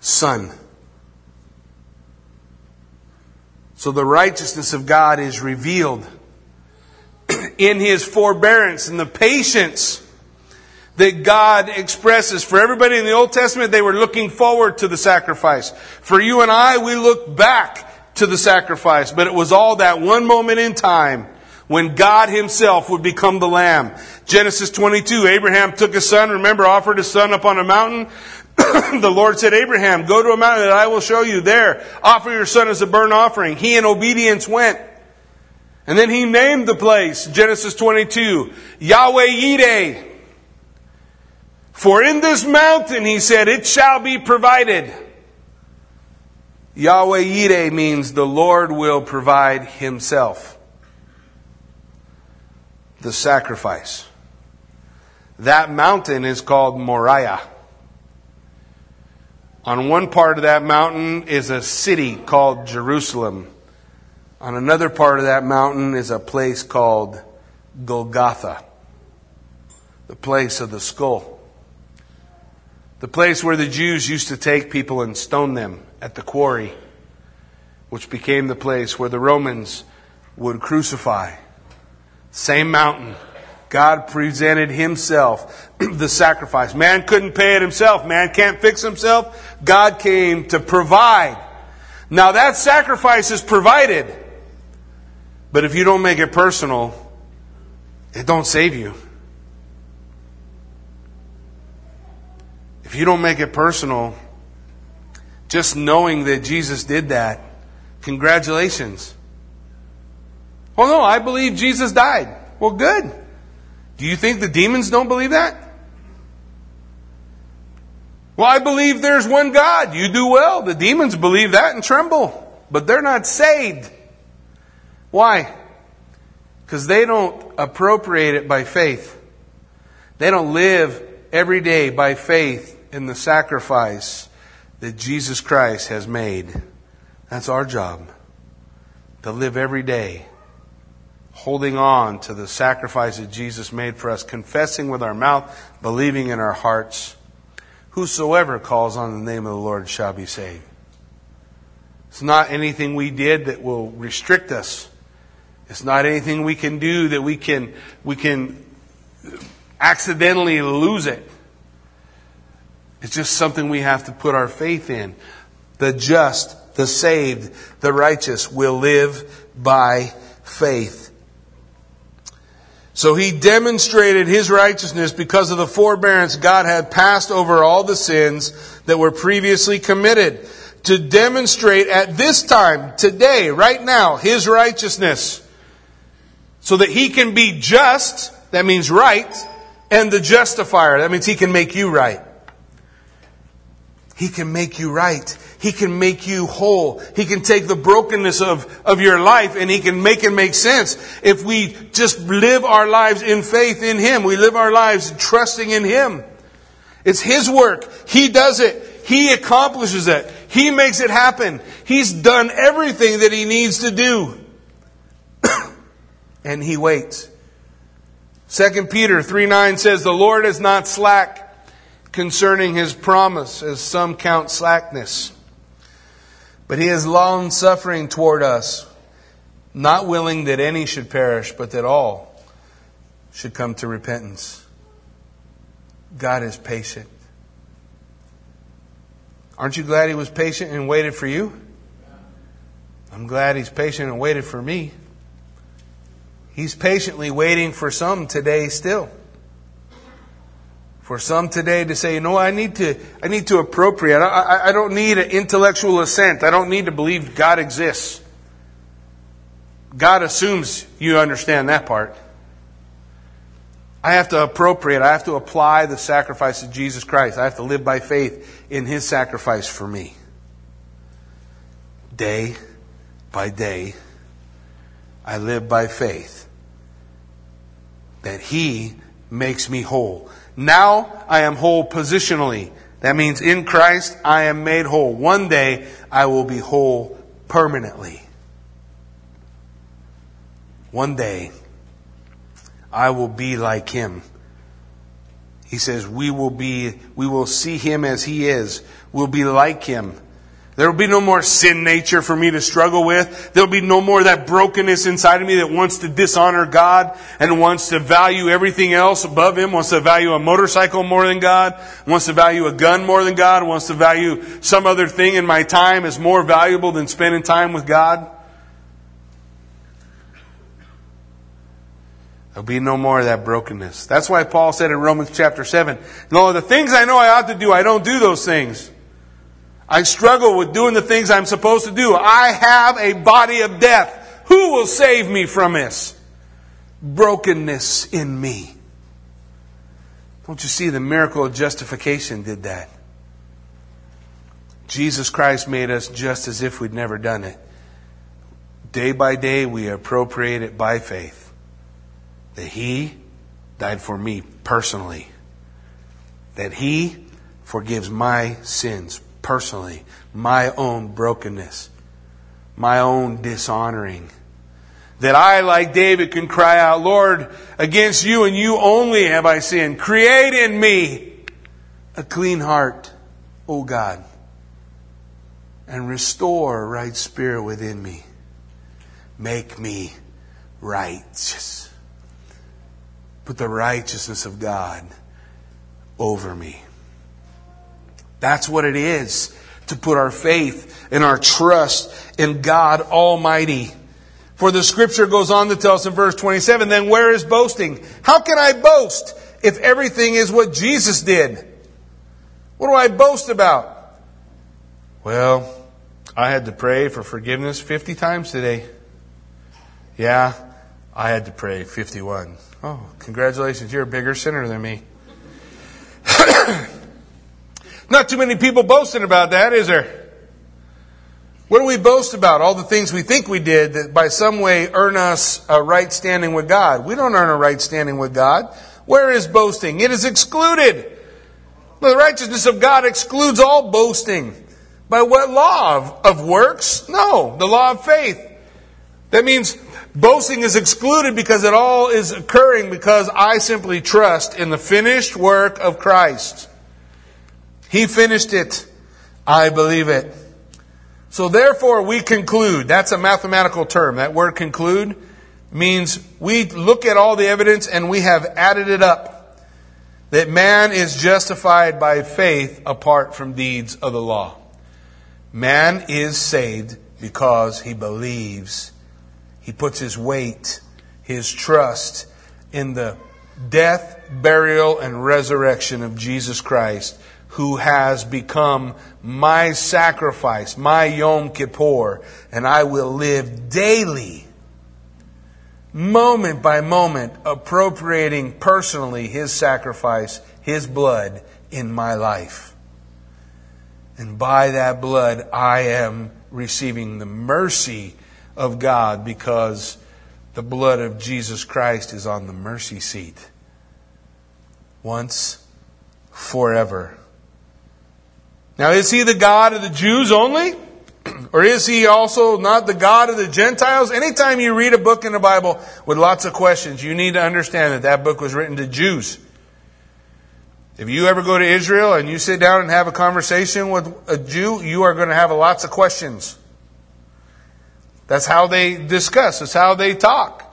Son. So the righteousness of God is revealed in his forbearance and the patience that God expresses. For everybody in the Old Testament, they were looking forward to the sacrifice. For you and I, we look back to the sacrifice, but it was all that one moment in time when God himself would become the lamb. Genesis 22, Abraham took his son, remember, offered his son up on a mountain. the Lord said, Abraham, go to a mountain that I will show you there. Offer your son as a burnt offering. He in obedience went. And then he named the place, Genesis 22, Yahweh Yireh. For in this mountain, he said, it shall be provided. Yahweh Yireh means the Lord will provide himself the sacrifice. That mountain is called Moriah. On one part of that mountain is a city called Jerusalem. On another part of that mountain is a place called Golgotha, the place of the skull. The place where the Jews used to take people and stone them at the quarry, which became the place where the Romans would crucify. Same mountain. God presented himself, the sacrifice. Man couldn't pay it himself. Man can't fix himself. God came to provide. Now that sacrifice is provided. But if you don't make it personal, it don't save you. If you don't make it personal, just knowing that Jesus did that, congratulations. Well, no, I believe Jesus died. Well, good. Do you think the demons don't believe that? Well, I believe there's one God. You do well. The demons believe that and tremble, but they're not saved. Why? Because they don't appropriate it by faith. They don't live every day by faith in the sacrifice that Jesus Christ has made. That's our job. To live every day holding on to the sacrifice that Jesus made for us, confessing with our mouth, believing in our hearts. Whosoever calls on the name of the Lord shall be saved. It's not anything we did that will restrict us. It's not anything we can do that we can, we can accidentally lose it. It's just something we have to put our faith in. The just, the saved, the righteous will live by faith. So he demonstrated his righteousness because of the forbearance God had passed over all the sins that were previously committed. To demonstrate at this time, today, right now, his righteousness. so that he can be just, that means right, and the justifier, that means he can make you right. He can make you right. He can make you whole. He can take the brokenness of, of your life and He can make it make sense. If we just live our lives in faith in Him, we live our lives trusting in Him. It's His work. He does it. He accomplishes it. He makes it happen. He's done everything that He needs to do. and He waits. 2 Peter 3 9 says, The Lord is not slack concerning his promise, as some count slackness. But he is long suffering toward us, not willing that any should perish, but that all should come to repentance. God is patient. Aren't you glad he was patient and waited for you? I'm glad he's patient and waited for me. He's patiently waiting for some today still. For some today to say, you know, I need to, I need to appropriate. I, I, I don't need an intellectual assent. I don't need to believe God exists. God assumes you understand that part. I have to appropriate. I have to apply the sacrifice of Jesus Christ. I have to live by faith in His sacrifice for me. Day by day, I live by faith that He makes me whole. Now I am whole positionally. That means in Christ I am made whole. One day I will be whole permanently. One day I will be like him. He says we will be, we will see him as he is. We'll be like him. There will be no more sin nature for me to struggle with. There will be no more that brokenness inside of me that wants to dishonor God and wants to value everything else above Him, wants to value a motorcycle more than God, wants to value a gun more than God, wants to value some other thing in my time as more valuable than spending time with God. There'll be no more of that brokenness. That's why Paul said in Romans chapter 7, No, the things I know I ought to do, I don't do those things. I struggle with doing the things I'm supposed to do. I have a body of death. Who will save me from this? Brokenness in me. Don't you see the miracle of justification did that? Jesus Christ made us just as if we'd never done it. Day by day, we appropriate it by faith that He died for me personally, that He forgives my sins personally, my own brokenness, my own dishonoring. That I, like David, can cry out, Lord, against you and you only have I sinned. Create in me a clean heart, O God, and restore a right spirit within me. Make me righteous. Put the righteousness of God over me. That's what it is to put our faith and our trust in God Almighty. For the scripture goes on to tell us in verse 27, then where is boasting? How can I boast if everything is what Jesus did? What do I boast about? Well, I had to pray for forgiveness 50 times today. Yeah, I had to pray 51. Oh, congratulations, you're a bigger sinner than me. Not too many people boasting about that, is there? What do we boast about? All the things we think we did that by some way earn us a right standing with God. We don't earn a right standing with God. Where is boasting? It is excluded. The righteousness of God excludes all boasting. By what law? Of, of works? No, the law of faith. That means boasting is excluded because it all is occurring because I simply trust in the finished work of Christ. He finished it. I believe it. So therefore we conclude. That's a mathematical term. That word conclude means we look at all the evidence and we have added it up. That man is justified by faith apart from deeds of the law. Man is saved because he believes. He puts his weight, his trust in the death, burial, and resurrection of Jesus Christ who has become my sacrifice, my Yom Kippur, and I will live daily moment by moment, appropriating personally His sacrifice, His blood in my life. And by that blood, I am receiving the mercy of God because the blood of Jesus Christ is on the mercy seat. Once, forever. Now, is he the God of the Jews only? Or is he also not the God of the Gentiles? Anytime you read a book in the Bible with lots of questions, you need to understand that that book was written to Jews. If you ever go to Israel and you sit down and have a conversation with a Jew, you are going to have lots of questions. That's how they discuss. That's how they talk.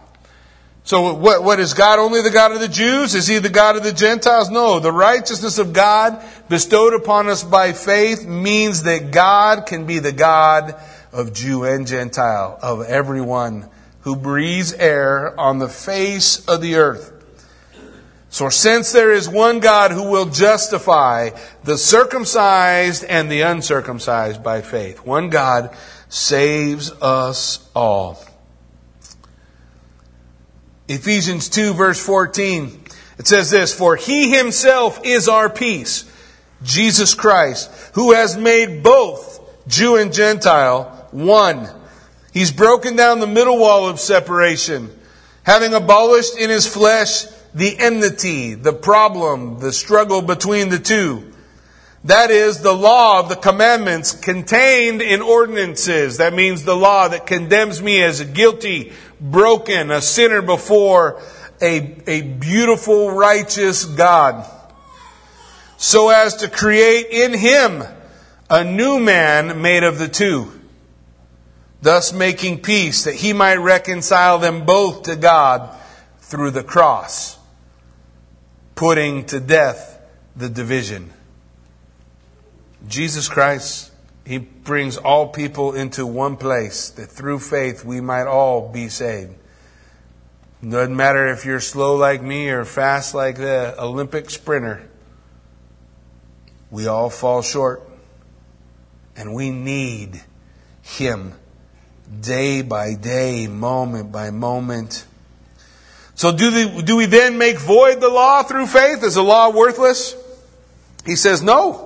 So what, what is God only the God of the Jews? Is he the God of the Gentiles? No. The righteousness of God bestowed upon us by faith means that God can be the God of Jew and Gentile, of everyone who breathes air on the face of the earth. So since there is one God who will justify the circumcised and the uncircumcised by faith, one God saves us all. Ephesians 2 verse 14. It says this, For he himself is our peace, Jesus Christ, who has made both Jew and Gentile one. He's broken down the middle wall of separation, having abolished in his flesh the enmity, the problem, the struggle between the two. That is the law of the commandments contained in ordinances. That means the law that condemns me as guilty, broken, a sinner before a, a beautiful, righteous God. So as to create in him a new man made of the two, thus making peace that he might reconcile them both to God through the cross, putting to death the division. Jesus Christ, He brings all people into one place that through faith we might all be saved. Doesn't matter if you're slow like me or fast like the Olympic sprinter. We all fall short. And we need Him day by day, moment by moment. So do, the, do we then make void the law through faith? Is the law worthless? He says no.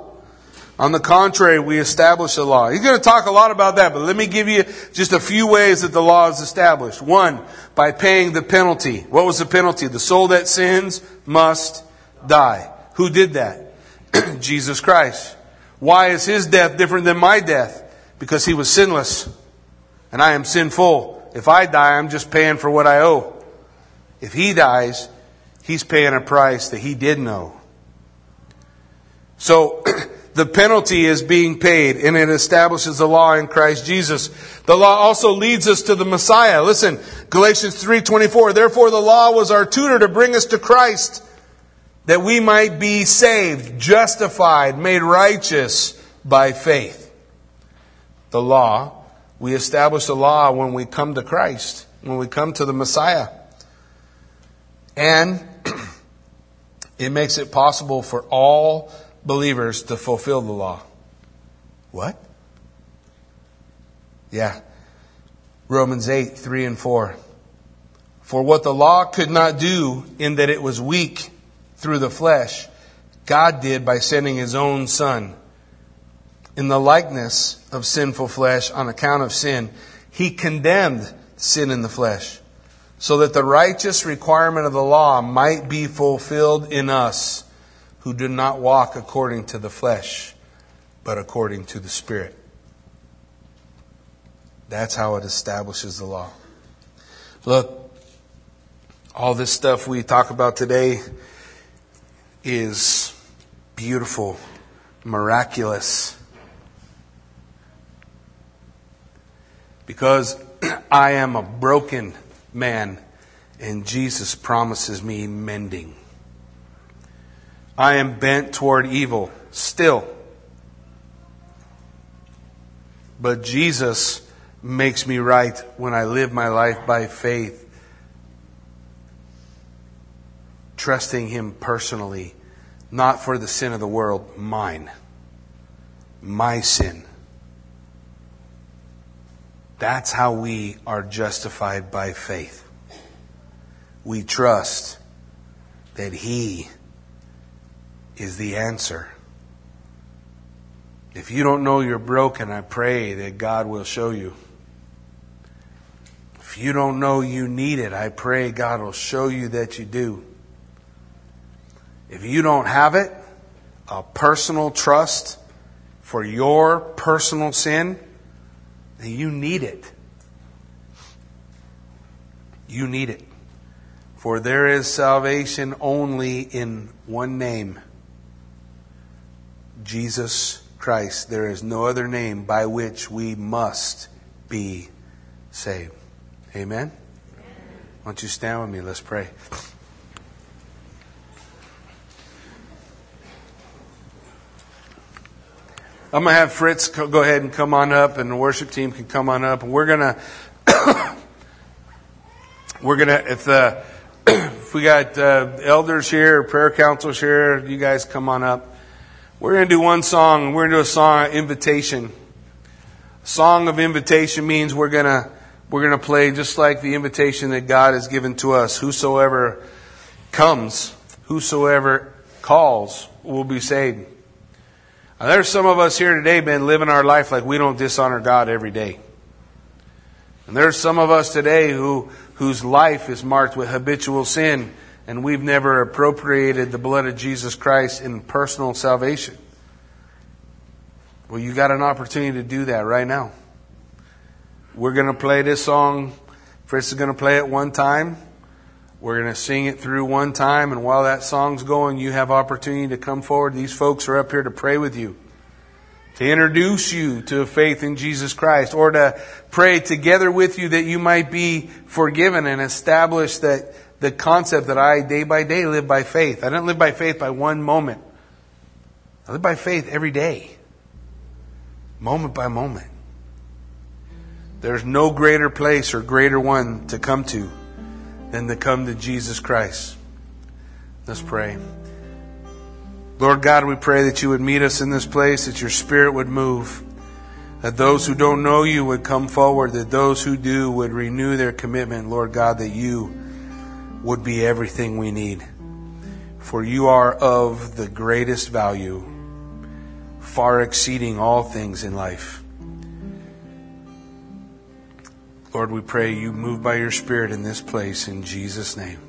On the contrary, we establish the law. He's going to talk a lot about that, but let me give you just a few ways that the law is established. One, by paying the penalty. What was the penalty? The soul that sins must die. Who did that? Jesus Christ. Why is his death different than my death? Because he was sinless. And I am sinful. If I die, I'm just paying for what I owe. If he dies, he's paying a price that he didn't owe. So, the penalty is being paid and it establishes the law in Christ Jesus. The law also leads us to the Messiah. Listen, Galatians 3:24, therefore the law was our tutor to bring us to Christ that we might be saved, justified, made righteous by faith. The law, we establish the law when we come to Christ, when we come to the Messiah. And it makes it possible for all believers to fulfill the law. What? Yeah. Romans 8, 3 and 4. For what the law could not do in that it was weak through the flesh, God did by sending his own Son. In the likeness of sinful flesh on account of sin, he condemned sin in the flesh, so that the righteous requirement of the law might be fulfilled in us who do not walk according to the flesh, but according to the Spirit. That's how it establishes the law. Look, all this stuff we talk about today is beautiful, miraculous. Because I am a broken man and Jesus promises me mending. I am bent toward evil still. But Jesus makes me right when I live my life by faith, trusting Him personally, not for the sin of the world, mine, my sin. That's how we are justified by faith. we trust that He is the answer. If you don't know you're broken, I pray that God will show you. If you don't know you need it, I pray God will show you that you do. If you don't have it, a personal trust for your personal sin, then you need it. You need it. For there is salvation only in one name Jesus Christ. There is no other name by which we must be saved. Amen? Why don't you stand with me? Let's pray. I'm going to have Fritz go ahead and come on up, and the worship team can come on up. We're going to, we're going to, if the, if we got uh, elders here, prayer councils here, you guys come on up. We're going to do one song. We're going to do a song, invitation. Song of invitation means we're going to, we're going to play just like the invitation that God has given to us. Whosoever comes, whosoever calls will be saved. Now, there's some of us here today been living our life like we don't dishonor God every day. And there's some of us today who, whose life is marked with habitual sin and we've never appropriated the blood of Jesus Christ in personal salvation. Well, you got an opportunity to do that right now. We're going to play this song. Fritz is going to play it one time. We're going to sing it through one time, and while that song's going, you have opportunity to come forward. These folks are up here to pray with you, to introduce you to a faith in Jesus Christ, or to pray together with you that you might be forgiven and establish that the concept that I, day by day, live by faith. I don't live by faith by one moment. I live by faith every day, moment by moment. There's no greater place or greater one to come to than to come to Jesus Christ. Let's pray. Lord God, we pray that you would meet us in this place, that your spirit would move, that those who don't know you would come forward, that those who do would renew their commitment, Lord God, that you would be everything we need. For you are of the greatest value, far exceeding all things in life. Lord, we pray you move by your Spirit in this place in Jesus' name.